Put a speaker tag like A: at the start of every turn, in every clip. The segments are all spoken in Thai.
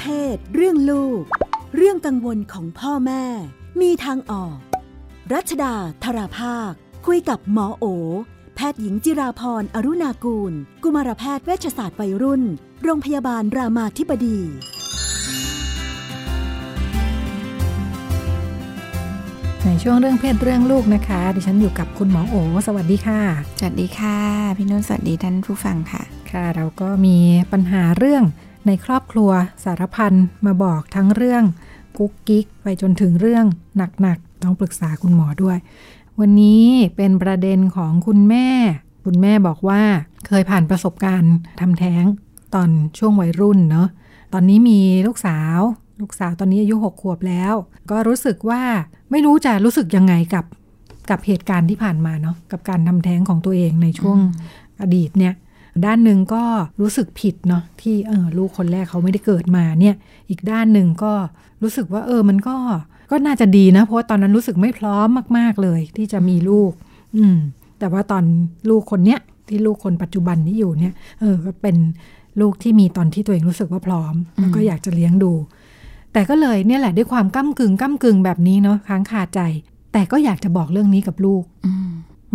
A: เพศ เรื่องลูก เรื่องกังวลของพ่อแม่ มีทางออก รัชดาธราภาค คุยกับหมอโอ แพทย์หญิงจิราพรอรุณากูล กุมารแพทย์เวชศาสตร์วัยรุ่น โรงพยาบาลรามาธิบดี
B: ในช่วงเรื่องเพศเรื่องลูกนะคะ ดิฉันอยู่กับคุณหมอโอ สวัสดีค่ะ
C: สวัสดีค่ะ พี่นุ่นสวัสดีท่านผู้ฟังค่ะ
B: ค่ะ เราก็มีปัญหาเรื่อง ในครอบครัวสารพันมาบอกทั้งเรื่องกุ๊กกิ๊กไปจนถึงเรื่องหนักๆ ต้องปรึกษาคุณหมอด้วย วันนี้เป็นประเด็นของคุณแม่ คุณแม่บอกว่าเคยผ่านประสบการณ์ทำแท้งตอนช่วงวัยรุ่นเนาะตอนนี้มีลูกสาว ลูกสาวตอนนี้อายุหกขวบแล้ว ก็รู้สึกว่าไม่รู้จะรู้สึกยังไงกับกับเหตุการณ์ที่ผ่านมาเนาะกับการทำแท้งของตัวเองในช่วงอดีตเนี่ย ด้านหนึ่งก็รู้สึกผิดเนาะที่เออลูกคนแรกเขาไม่ได้เกิดมาเนี่ย อีกด้านหนึ่งก็รู้สึกว่าเออมันก็ก็น่าจะดีนะ เพราะว่าตอนนั้นรู้สึกไม่พร้อมมาก ๆเลย ที่จะมีลูก อืม แต่ว่าตอนลูกคนเนี้ยที่ลูกคนปัจจุบันที่อยู่เนี่ย เออก็เป็นลูกที่มีตอนที่ตัวเองรู้สึกว่าพร้อมแล้วก็อยากจะเลี้ยงดู แต่ก็เลยเนี่ยแหละด้วยความก้ากึ่งก้ากึ่งแบบนี้เนาะค้างคาใจ แต่ก็อยากจะบอกเรื่องนี้กับลูก
C: อื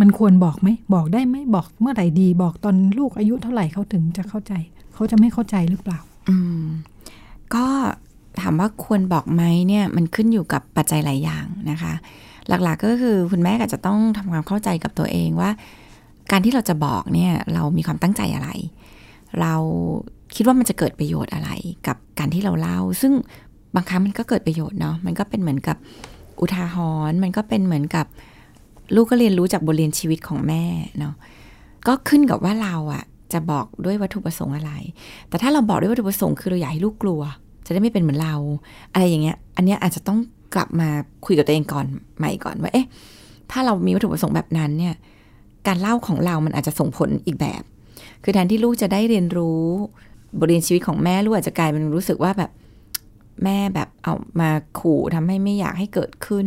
C: มั
B: นควรบอกไหมบอกได้ไหมบอกเมื่อไหร่ดี บอกตอนลูกอายุเท่าไหร่เขาถึงจะเข้าใจ เขาจะไม่เข้าใจหรือเปล่า
C: อืม ก็ถามว่าควรบอกไหมเนี่ย มันขึ้นอยู่กับปัจจัยหลายอย่างนะคะ หลักๆก็คือคุณแม่ก็จะต้องทำความเข้าใจกับตัวเองว่า การที่เราจะบอกเนี่ยเรามีความตั้งใจอะไร เราคิดว่ามันจะเกิดประโยชน์อะไร กับการที่เราเล่า ซึ่งบางครั้งมันก็เกิดประโยชน์เนาะมันก็เป็นเหมือนกับอุทาหรณ์มันก็เป็นเหมือนกับ ลูกก็เรียนรู้จากบทเรียนชีวิตของแม่เนาะก็ขึ้นกับว่าเราอะจะบอกด้วยวัตถุประสงค์อะไร แต่ถ้าเราบอกด้วยวัตถุประสงค์คือเราอยากให้ลูกกลัว จะได้ไม่เป็นเหมือนเรา อะไรอย่างเงี้ย อันเนี้ยอาจจะต้องกลับมาคุยกับตัวเองก่อนใหม่ก่อนว่าเอ๊ะถ้าเรามีวัตถุประสงค์แบบนั้นเนี่ยการเล่าของเรามันอาจจะส่งผลอีกแบบ คือแทนที่ลูกจะได้เรียนรู้บทเรียนชีวิตของแม่ลูกอาจจะกลายเป็นรู้สึกว่าแบบ แม่แบบเอามาขู่ทำให้ไม่อยากให้เกิดขึ้น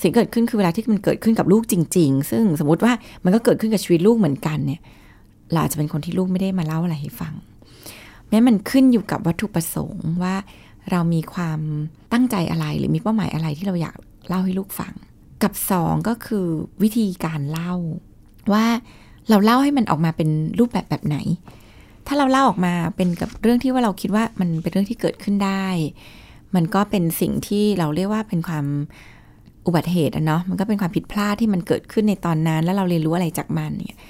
C: สิ่งเกิดขึ้นคือเวลาที่มันเกิดขึ้นกับลูกจริง ๆ ซึ่งสมมติว่ามันก็เกิดขึ้นกับชีวิตลูกเหมือนกันเนี่ยเราอาจจะเป็นคนที่ลูกไม่ได้มาเล่าอะไรให้ฟัง แม้มันขึ้นอยู่กับวัตถุประสงค์ว่าเรามีความตั้งใจอะไรหรือมีเป้าหมายอะไรที่เราอยากเล่าให้ลูกฟัง กับสองก็คือวิธีการเล่า ว่าเราเล่าให้มันออกมาเป็นรูปแบบแบบไหน ถ้าเราเล่าออกมาเป็นกับเรื่องที่ว่าเราคิดว่ามันเป็นเรื่องที่เกิดขึ้นได้ มันก็เป็นสิ่งที่เราเรียกว่าเป็นความอุบัติเหตุอะเนาะมันก็เป็นความผิดพลาดที่มันเกิดขึ้นในตอนนั้น แล้วเราเรียนรู้อะไรจากมันเนี่ย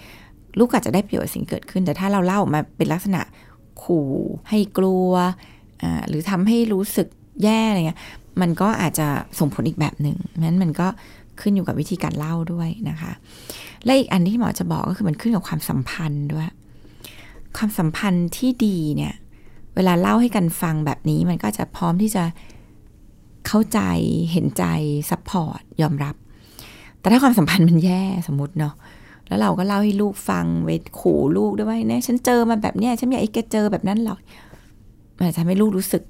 C: ลูกอาจจะได้ประโยชน์สิ่งเกิดขึ้น แต่ถ้าเราเล่าออกมาเป็นลักษณะขู่ให้กลัวอ่าหรือทำให้รู้สึกแย่อะไรเงี้ยมันก็อาจจะส่งผลอีกแบบหนึ่งนั้นมันก็ขึ้นอยู่กับวิธีการเล่าด้วยนะคะ และอีกอันที่หมอจะบอกก็คือมันขึ้นกับความสัมพันธ์ด้วย ความสัมพันธ์ที่ดีเนี่ย เวลาเล่าให้กันฟังแบบนี้มันก็จะพร้อมที่จะเข้าใจเห็นใจ support ยอมรับ แต่ถ้าความสัมพันธ์มันแย่สมมติเนาะแล้วเราก็เล่าให้ลูกฟังไปขู่ลูกด้วยว่าเนี่ยฉันเจอมาแบบเนี้ยฉันอยากให้แกเจอแบบนั้นหรอกมันจะทำให้ลูกรู้สึก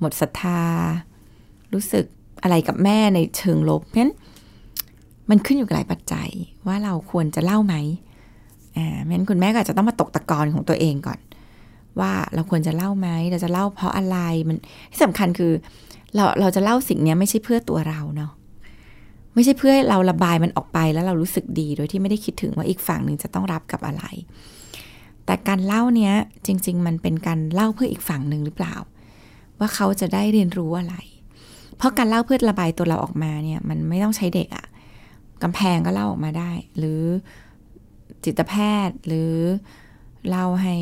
C: หมดศรัทธา รู้สึกอะไรกับแม่ในเชิงลบเพราะฉะนั้นมันขึ้นอยู่กับหลายปัจจัยว่าเราควรจะเล่าไหมอ่าเพราะฉะนั้นคุณแม่ก็อาจจะต้องมาตกตะกอนของตัวเองก่อน ว่าเราควรจะเล่าไหมเราจะเล่าเพราะอะไรมันที่สำคัญคือ เราเราจะเล่าสิ่งนี้ไม่ใช่เพื่อตัวเราเนาะไม่ใช่เพื่อให้เราระบายมันออกไปแล้วเรารู้สึกดีโดยที่ไม่ได้คิดถึงว่าอีกฝั่งหนึ่งจะต้องรับกับอะไร แต่การเล่าเนี้ยจริง ๆ มันเป็นการเล่าเพื่ออีกฝั่งหนึ่งหรือเปล่า ว่าเขาจะได้เรียนรู้อะไร เพราะการเล่าเพื่อระบายตัวเราออกมาเนี่ยมันไม่ต้องใช้เด็กอะกำแพงก็เล่าออกมาได้ หรือจิตแพทย์หรือเล่าให้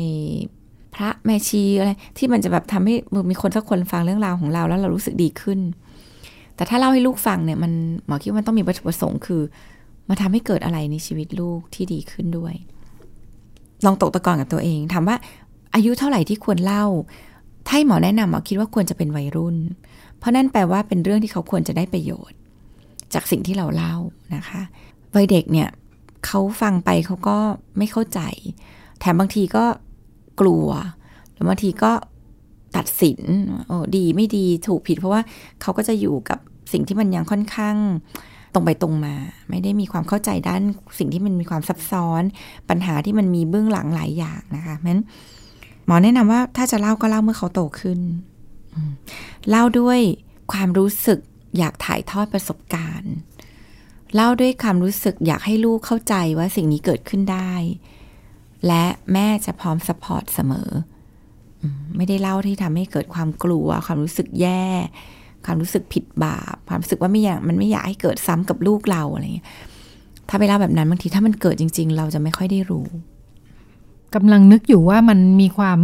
C: พระแม่ชีอะไรที่มันจะแบบทำให้มีคนสักคนฟังเรื่องราวของเราแล้วเรารู้สึกดีขึ้น แต่ถ้าเล่าให้ลูกฟังเนี่ยมันหมอคิดว่ามันต้องมีวัตถุประสงค์คือ มาทำให้เกิดอะไรในชีวิตลูกที่ดีขึ้นด้วย ลองตกตะกอนกับตัวเองถามว่าอายุเท่าไหร่ที่ควรเล่า ถ้าให้หมอแนะนำหมอคิดว่าควรจะเป็นวัยรุ่น เพราะนั่นแปลว่าเป็นเรื่องที่เขาควรจะได้ประโยชน์ จากสิ่งที่เราเล่านะคะวัยเด็กเนี่ยเขาฟังไปเขาก็ไม่เข้าใจ แถมบางทีก็ กลัว แล้วบางทีก็ตัดสินโอ้ดีไม่ดีถูกผิด เพราะว่าเขาก็จะอยู่กับสิ่งที่มันยังค่อนข้างตรงไปตรงมา ไม่ได้มีความเข้าใจด้านสิ่งที่มันมีความซับซ้อน ปัญหาที่มันมีเบื้องหลังหลายอย่างนะคะเพราะฉะนั้นหมอแนะนำว่าถ้าจะเล่าก็เล่าเมื่อเขาโตขึ้น เล่าด้วยความรู้สึกอยากถ่ายทอดประสบการณ์ เล่าด้วยความรู้สึกอยากให้ลูกเข้าใจว่าสิ่งนี้เกิดขึ้นได้ และแม่จะพร้อมสปอร์ตเสมอ ไม่ได้เล่าที่ทำให้เกิดความกลัว ความรู้สึกแย่ ความรู้สึกผิดบาป ความรู้สึกว่าไม่อยากมันไม่อยากให้เกิดซ้ำกับลูกเราอะไรเงี้ยถ้าไปเล่าแบบนั้นบางทีถ้ามันเกิดจริง ๆ เราจะไม่ค่อยได้รู้
B: กำลังนึกอยู่ว่ามันมีความ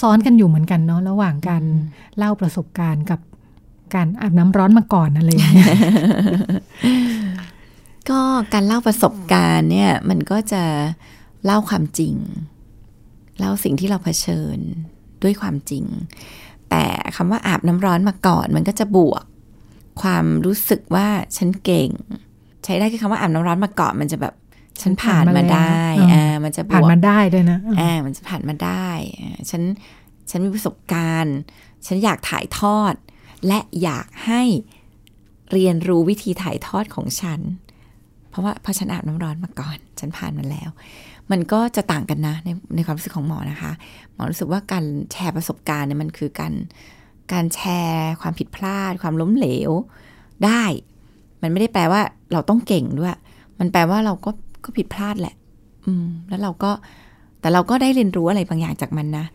B: ซ้อนๆกันอยู่เหมือนกันเนาะระหว่างการเล่าประสบการณ์กับการอาบน้ำร้อนมาก่อนอะไรอย่างเงี้ย
C: ก็การเล่าประสบการณ์เนี่ย มันก็จะ เล่าความจริง เล่าสิ่งที่เราเผชิญด้วยความจริง แต่คำว่าอาบน้ำร้อนมาก่อนมันก็จะบวก ความรู้สึกว่าฉันเก่ง ใช้ได้คือคำว่าอาบน้ำร้อนมาก่อนมันจะแบบฉันผ่านมาได้อ่ามันจะ
B: ผ่านมาได้ด้วยนะ
C: อ่ามันจะผ่านมาได้ฉันฉันมีประสบการณ์ ฉันอยากถ่ายทอด และอยากให้เรียนรู้วิธีถ่ายทอดของฉัน เพราะว่าพอฉันอาบน้ำร้อนมาก่อน ฉันผ่านมาแล้ว มันก็จะต่างกันนะในในความรู้สึกของหมอนะคะ หมอรู้สึกว่าการแชร์ประสบการณ์เนี่ยมันคือการการแชร์ความผิดพลาด ความล้มเหลวได้ มันไม่ได้แปลว่าเราต้องเก่งด้วย มันแปลว่าเราก็ก็ผิดพลาดแหละ อืม แล้วเราก็แต่เราก็ได้เรียนรู้อะไรบางอย่างจากมันนะ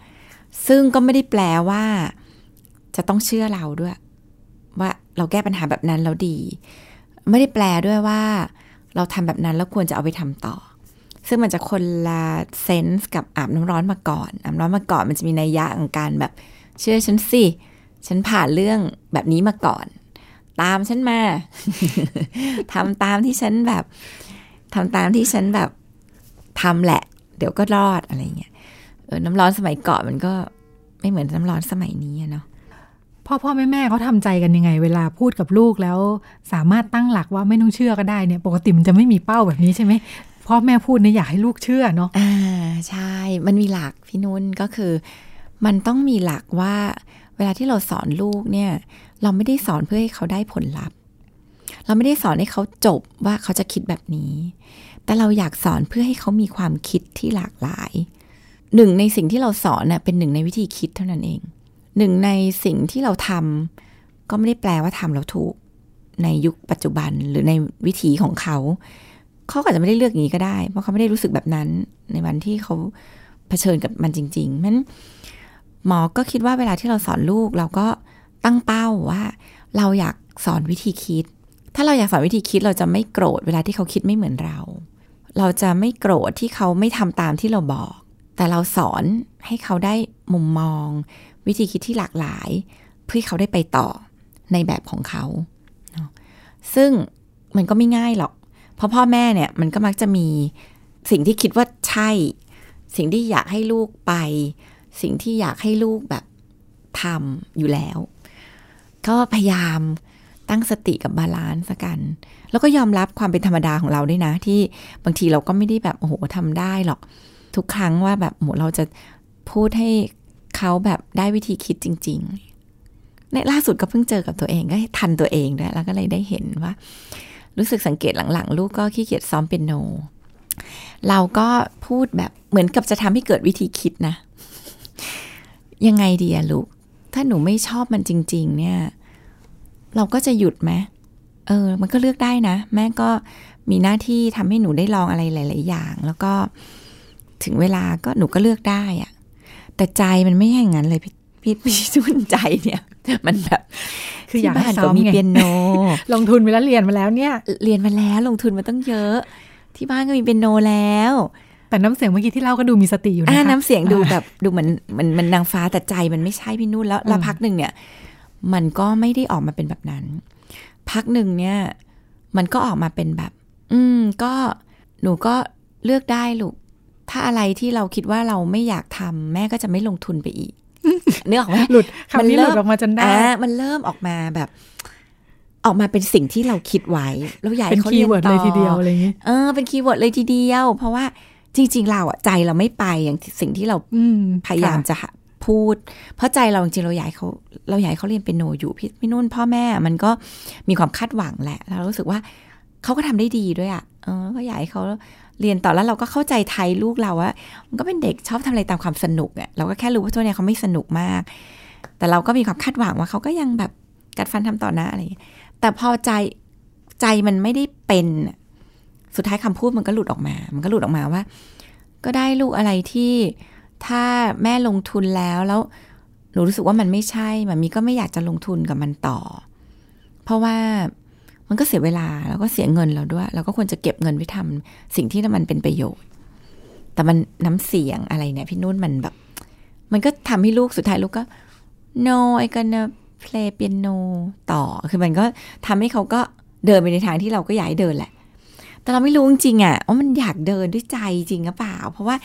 C: ซึ่งก็ไม่ได้แปลว่า จะต้องเชื่อเราด้วย ว่าเราแก้ปัญหาแบบนั้นแล้วดี ไม่ได้แปลด้วยว่า เราทำแบบนั้นแล้วควรจะเอาไปทำต่อ ซึ่งมันจะคนละเซนส์กับอาบน้ำร้อนมาก่อน อาบน้ำร้อนมาก่อนมันจะมีนัยยะของการแบบ เชื่อฉันสิ ฉันผ่านเรื่องแบบนี้มาก่อน ตามฉันมาทำตามที่ฉันแบบทำตามที่ฉันแบบทำแหละ เดี๋ยวก็รอดอะไรเงี้ยเออน้ำร้อนสมัยก่อนมันก็ไม่เหมือนน้ำร้อนสมัยนี้เนาะ
B: พ่อพ่อแม่แม่เขาทำใจกันยังไง เวลาพูดกับลูกแล้วสามารถตั้งหลักว่าไม่ต้องเชื่อก็ได้เนี่ย ปกติมันจะไม่มีเป้าแบบนี้ใช่ไหมพ่อแม่พูดเนี่ยอยากให้ลูกเชื่อเนาะ
C: อ่าใช่ มันมีหลักพี่นุ่นก็คือ มันต้องมีหลักว่า เวลาที่เราสอนลูกเนี่ย เราไม่ได้สอนเพื่อให้เขาได้ผลลัพธ์ เราไม่ได้สอนให้เขาจบว่าเขาจะคิดแบบนี้ แต่เราอยากสอนเพื่อให้เขามีความคิดที่หลากหลายหนึ่งในสิ่งที่เราสอนน่ะเป็นหนึ่งในวิธีคิดเท่านั้นเอง หนึ่งในสิ่งที่เราทำก็ไม่ได้แปลว่าทำแล้วถูก ในยุคปัจจุบันหรือในวิถีของเขา เขาอาจจะไม่ได้เลือกอย่างนี้ก็ได้ เพราะเขาไม่ได้รู้สึกแบบนั้นในวันที่เขาเผชิญกับมันจริงๆนั้นหมอก็คิดว่าเวลาที่เราสอนลูกเราก็ตั้งเป้าว่า เราอยากสอนวิธีคิด ถ้าเราอยากสอนวิธีคิดเราจะไม่โกรธเวลาที่เขาคิดไม่เหมือนเรา เราจะไม่โกรธที่เขาไม่ทำตามที่เราบอก แต่เราสอนให้เขาได้มุมมอง วิธีคิดที่หลากหลาย เพื่อเขาได้ไปต่อในแบบของเขา ซึ่งมันก็ไม่ง่ายหรอก เพราะพ่อแม่เนี่ยมันก็มักจะมีสิ่งที่คิดว่าใช่ สิ่งที่อยากให้ลูกไป สิ่งที่อยากให้ลูกแบบทำอยู่แล้ว ก็พยายามตั้งสติกับ balance กัน แล้วก็ยอมรับความเป็นธรรมดาของเราด้วยนะ ที่บางทีเราก็ไม่ได้แบบโอ้โหทำได้หรอก ทุกครั้งว่าแบบโหเราจะพูดให้ เขาแบบได้วิธีคิดจริง ๆ ในล่าสุดก็เพิ่งเจอกับตัวเองก็ทันตัวเองด้วยแล้วก็เลยได้เห็นว่า รู้สึกสังเกตหลังๆ ลูกก็ขี้เกียจซ้อมเปียโน เราก็พูดแบบเหมือนกับจะทำให้เกิดวิธีคิดนะ ยังไงดีอะลูก ถ้าหนูไม่ชอบมันจริง ๆ เนี่ย เราก็จะหยุดไหมเออ มันก็เลือกได้นะ แม่ก็มีหน้าที่ทำให้หนูได้ลองอะไรหลาย ๆ อย่าง แล้วก็ถึงเวลาก็หนูก็เลือกได้อะ แต่ใจมันไม่ใช่อย่างนั้นเลยพี่พี่พี่ชุนใจเนี่ย มันแบบ
B: คืออยากให้ซ้อ
C: มมีเปียโน
B: ลงทุนไปแล้วเรียนมาแล้วเนี่ย
C: เรียนมาแล้วลงทุนมาต้องเยอะ ที่บ้านก็มีเปียโนแล้ว
B: แต่น้ำเสียงเมื่อกี้ที่เล่าก็ดูมีสติอยู่นะคะ
C: น้ำเสียงดูแบบดูเหมือนมันมันนางฟ้าแต่ใจมันไม่ใช่พี่นุ่นแล้วแล้วพักหนึ่งเนี่ย มันก็ไม่ได้ออกมาเป็นแบบนั้น พักหนึ่งเนี่ย มันก็ออกมาเป็นแบบ อืมก็หนูก็เลือกได้ลูก ถ้าอะไรที่เราคิดว่าเราไม่อยากทำแม่ก็จะไม่ลงทุนไปอีกเนื้อออกไหม
B: หลุดคำนี้หลุดออกมาจนได้
C: มันเริ่มออกมาแบบ ออกมาเป็นสิ่งที่เราคิดไว้แล้วใหญ่
B: เขาเรียนต่อเลยทีเดียวอะไรอย่างนี้
C: เออเป็นคีย์เวิร์ดเลยทีเดียว เพราะว่าจริง ๆ เราอะใจเราไม่ไปอย่างสิ่งที่เราพยายามจะพูด เพราะใจเราจริงเราอยากเขาเราอยากเขาเรียนเป็นโนอยู่พี่พี่นุ่นพ่อแม่มันก็มีความคาดหวังแหละแล้วรู้สึกว่าเขาก็ทำได้ดีด้วยอะ่ะเออก็อยากให้เขา เรียนต่อแล้วเราก็เข้าใจไทยลูกเราว่ามันก็เป็นเด็กชอบทำอะไรตามความสนุกอะ่ะเราก็แค่รู้ว่าตัวเนี้ยเขาไม่สนุกมาก แต่เราก็มีความคาดหวังว่าเขาก็ยังแบบกัดฟันทำต่อหน้าอะไรอย่างเงี้ยแต่พอใจใจมันไม่ได้เป็นสุดท้ายคำพูดมันก็หลุดออกมา มันก็หลุดออกมาว่า ก็ได้ลูกอะไรที่ถ้าแม่ลงทุนแล้วแล้วหนูรู้สึกว่ามันไม่ใช่มันมีก็ไม่อยากจะลงทุนกับมันต่อ เพราะว่า มันก็เสียเวลาแล้วก็เสียเงินเราด้วย เราก็ควรจะเก็บเงินไว้ทำสิ่งที่มันเป็นประโยชน์ แต่มันน้ำเสียงอะไรเนี่ย พี่นุ่นมันแบบ มันก็ทำให้ลูกสุดท้ายลูกก็ no I gonna play piano ต่อ คือมันก็ทำให้เขาก็เดินไปในทางที่เราก็อยากให้เดินแหละ แต่เราไม่รู้จริงอะว่ามันอยากเดินด้วยใจจริงหรือเปล่า เพราะว่า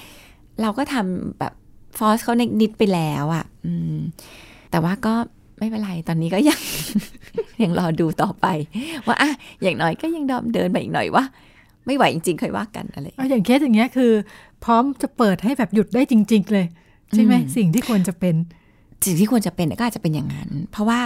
C: เราก็ทำแบบฟอสเขานิดไปแล้วอะ อืม แต่ว่าก็ไม่เป็นไร ตอนนี้ก็ยัง ยังรอดูต่อไป ว่าอะอย่างน้อยก็ยังดอมเดินไปอีกหน่อยว่าไม่ไหวจริงๆค่อยว่ากันอะไร
B: เอาอย่างเคสอย่างเงี้ยคือ พร้อมจะเปิดให้แบบหยุดได้จริง ๆ เลย ใช่ไหม
C: อืม
B: สิ่งที่ควรจะเป็น
C: สิ่งที่ควรจะเป็นก็อาจจะเป็นอย่างนั้น เพราะว่า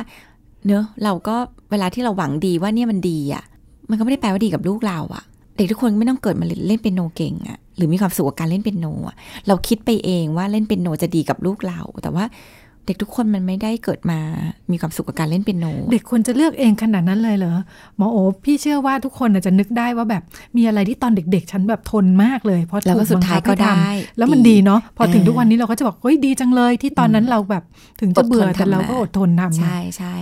C: เนอะเราก็เวลาที่เราหวังดีว่าเนี่ยมันดีอะ่ะ มันก็ไม่ได้แปลว่าดีกับลูกเราอะ่ะ เด็กทุกคนไม่ต้องเกิดมาเล่นเป็นโนเก่งอะ่ะหรือมีความสุขกับการเล่นเป็นโนอะ่ะเราคิดไปเองว่าเล่นเป็นโนจะดีกับลูกเรา แต่ว่า เด็กทุกคนมันไม่ได้เกิดมามีความสุขกับการเล่นเป็นโน
B: เด็กควรจะเลือกเองขนาดนั้นเลยเหรอหมอโอพี่เชื่อว่าทุกคนน่ะจะนึกได้ว่าแบบมีอะไรที่ตอนเด็ก ๆ ฉันแบบทนมากเลย เพราะ
C: แล้วก็
B: ถู
C: สุดท้าย
B: บังคับให้ทำ
C: ได้
B: แล้วมันดีเนาะพอถึง
C: เออ
B: ทุกวันนี้เราก็จะบอกเฮ้ยดีจังเลยที่ตอนนั้นเราแบบถึงจะเบื่อ
C: อดทน
B: แต่เราก็
C: ทำมา
B: อดทนทำนะ
C: ใช่ใช่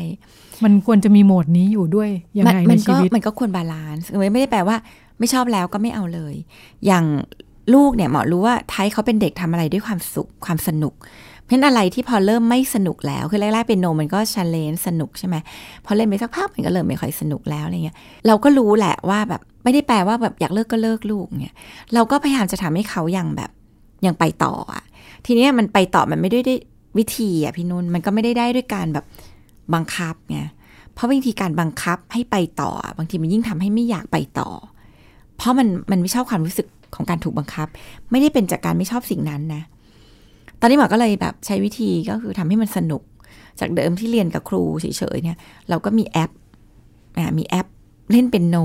B: มันควรจะมีโหมดนี้อยู่ด้วยยังไง
C: มั
B: ในชีวิต
C: มันก็ควร balance ไม่ได้แปลว่า ไม่ชอบแล้วก็ไม่เอาเลย อย่างลูกเนี่ยหมอรู้ว่าไทยเขาเป็นเด็กทำอะไรด้วยความสุขความสนุก เพราะอะไรที่พอเริ่มไม่สนุกแล้ว คือแรกๆเปียโนมันก็ challenge สนุกใช่ไหมพอเล่นไปสักพักมันก็เริ่มไม่ค่อยสนุกแล้วอะไรเงี้ยเราก็รู้แหละว่าแบบไม่ได้แปลว่าแบบอยากเลิกก็เลิกลูกเนี่ยเราก็พยายามจะทำให้เขายังแบบยังไปต่ออะทีเนี้ยมันไปต่อมันไม่ได้ได้วิธีอะพี่นุ่นมันก็ไม่ได้ได้ด้วยการแบบบังคับไงเพราะบางทีการบังคับให้ไปต่อ บางทีมันยิ่งทำให้ไม่อยากไปต่อ เพราะมันมันไม่ชอบความรู้สึกของการถูกบังคับ ไม่ได้เป็นจากการไม่ชอบสิ่งนั้นนะ ตอนนี้หมอก็เลยแบบใช้วิธีก็คือทำให้มันสนุก จากเดิมที่เรียนกับครูเฉยๆเนี่ย เราก็มีแอปอ่ามีแอปเล่นเปียโน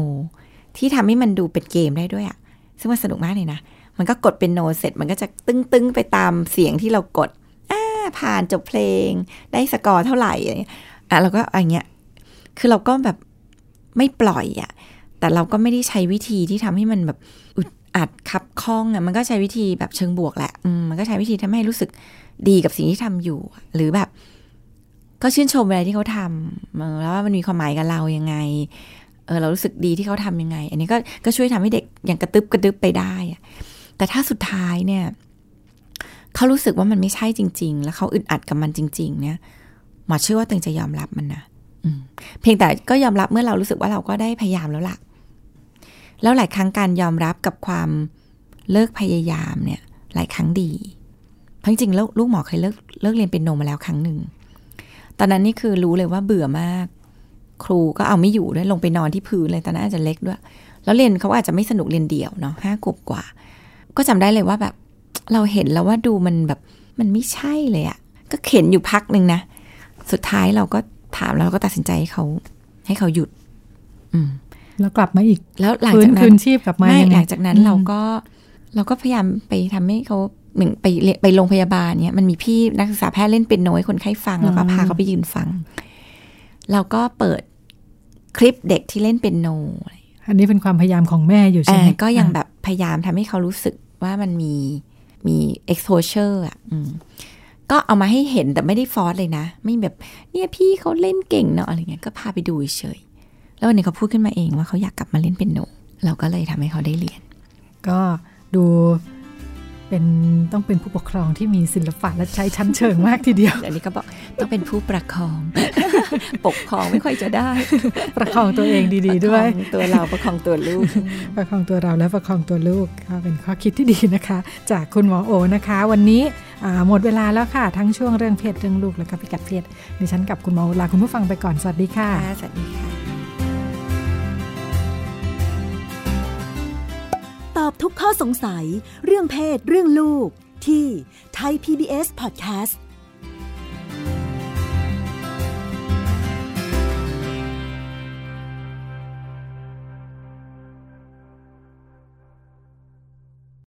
C: ที่ทำให้มันดูเป็นเกมได้ด้วยอะซึ่งมันสนุกมากเลยนะ มันก็กดเปียโนเสร็จมันก็จะตึ้งๆไปตามเสียงที่เรากดอ่าผ่านจบเพลง ได้สกอร์เท่าไหร่อะไรเงี้ยอะเราก็อย่างเงี้ยคือเราก็แบบไม่ปล่อยอะ่ะแต่เราก็ไม่ได้ใช้วิธีที่ทำให้มันแบบอึด อัดคับข้องอะมันก็ใช้วิธีแบบเชิงบวกแหละอืมมันก็ใช้วิธีทำให้รู้สึกดีกับสิ่งที่ทำอยู่ หรือแบบ ก็ชื่นชมอะไรที่เขาทำแล้วว่ามันมีความหมายกับเรายังไงเออเรารู้สึกดีที่เขาทำยังไง อันนี้ก็ก็ช่วยทำให้เด็กอย่างกระตึบกระดึบไปได้อะแต่ถ้าสุดท้ายเนี่ยเขารู้สึกว่ามันไม่ใช่จริง ๆ แล้วเขาอึดอัดกับมันจริง ๆ เนี่ยหมอเชื่อว่าตัวเองจะยอมรับมันนะอืเพียงแต่ก็ยอมรับเมื่อเรารู้สึกว่าเราก็ได้พยายามแล้วล่ะ แล้วหลายครั้งการยอมรับกับความเลิกพยายามเนี่ยหลายครั้งดีเพราะจริงแล้วลูกหมอเคยเลิกเลิกเรียนเป็นโนมาแล้วครั้งหนึ่ง ตอนนั้นนี่คือรู้เลยว่าเบื่อมาก ครูก็เอาไม่อยู่ด้วยลงไปนอนที่พื้นเลยตอนนั้นอาจจะเล็กด้วย แล้วเรียนเขาอาจจะไม่สนุกเรียนเดี่ยวเนาะห้าขวบกว่า ก็จำได้เลยว่าแบบ เราเห็นแล้วว่าดูมันแบบมันไม่ใช่เลยอะก็เข็นอยู่พักหนึ่งนะ สุดท้ายเราก็ถามแล้วเราก็ตัดสินใจให้เขา ให้เขาหยุด อืม
B: แล้วกลับมาอีก
C: แล้วหลัง
B: ฟื้
C: จานกนั้
B: คื
C: น
B: นชีพกลับมา
C: ไม่
B: ยังไง
C: หลังจากนั้น
B: อืม
C: เราก็เราก็พยายามไปทำให้เขาเหมือนไปเรียนไปโรงพยาบาลเนี่ยมันมีพี่นักศึกษาแพทย์เล่นเป็นโนให้คนไข้ฟังแล้วก็พาเขาไปยืนฟัง เราก็เปิดคลิปเด็กที่เล่นเป็นโน
B: อันนี้เป็นความพยายามของแม่อยู่ใช่ไหม
C: อ่าก็ยังแบบพยายามทำให้เขารู้สึกว่ามันมีมี exposure อะอืมก็เอามาให้เห็นแต่ไม่ได้ฟอร์สเลยนะ ไม่แบบเนี่ยพี่เขาเล่นเก่งเนาะอะไรเงี้ยก็พาไปดูเฉย แล้ววันนี้เขาพูดขึ้นมาเองว่าเขาอยากกลับมาเล่นเป็นโนเราก็เลยทำให้เขาได้เรียน
B: ก็ดูเป็นต้องเป็นผู้ปกครองที่มีศิลปะและใช้ชั้นเชิงมากทีเดียว
C: อันนี้ก็บอกต้องเป็นผู้ประคอง ปกครองไม่ค่อยจะได้
B: ประคองตัวเองดี ๆ ด้วย
C: ประคองตัวเราประคองตัวลูก
B: ประคองตัวเราและประคองตัวลูกก็เป็นข้อคิดที่ดีนะคะ จากคุณหมอโอนะคะ วันนี้อ่าหมดเวลาแล้วค่ะ ทั้งช่วงเรื่องเพศเรื่องลูกและก็พิกัดเพศดิฉันกับคุณหมอโอลาคุณผู้ฟังไปก่อนสวัสดีค่ะ
C: สวัสดีค่ะ
A: ทุกข้อสงสัย เรื่องเพศ เรื่องลูก ที่ไทย PBS Podcast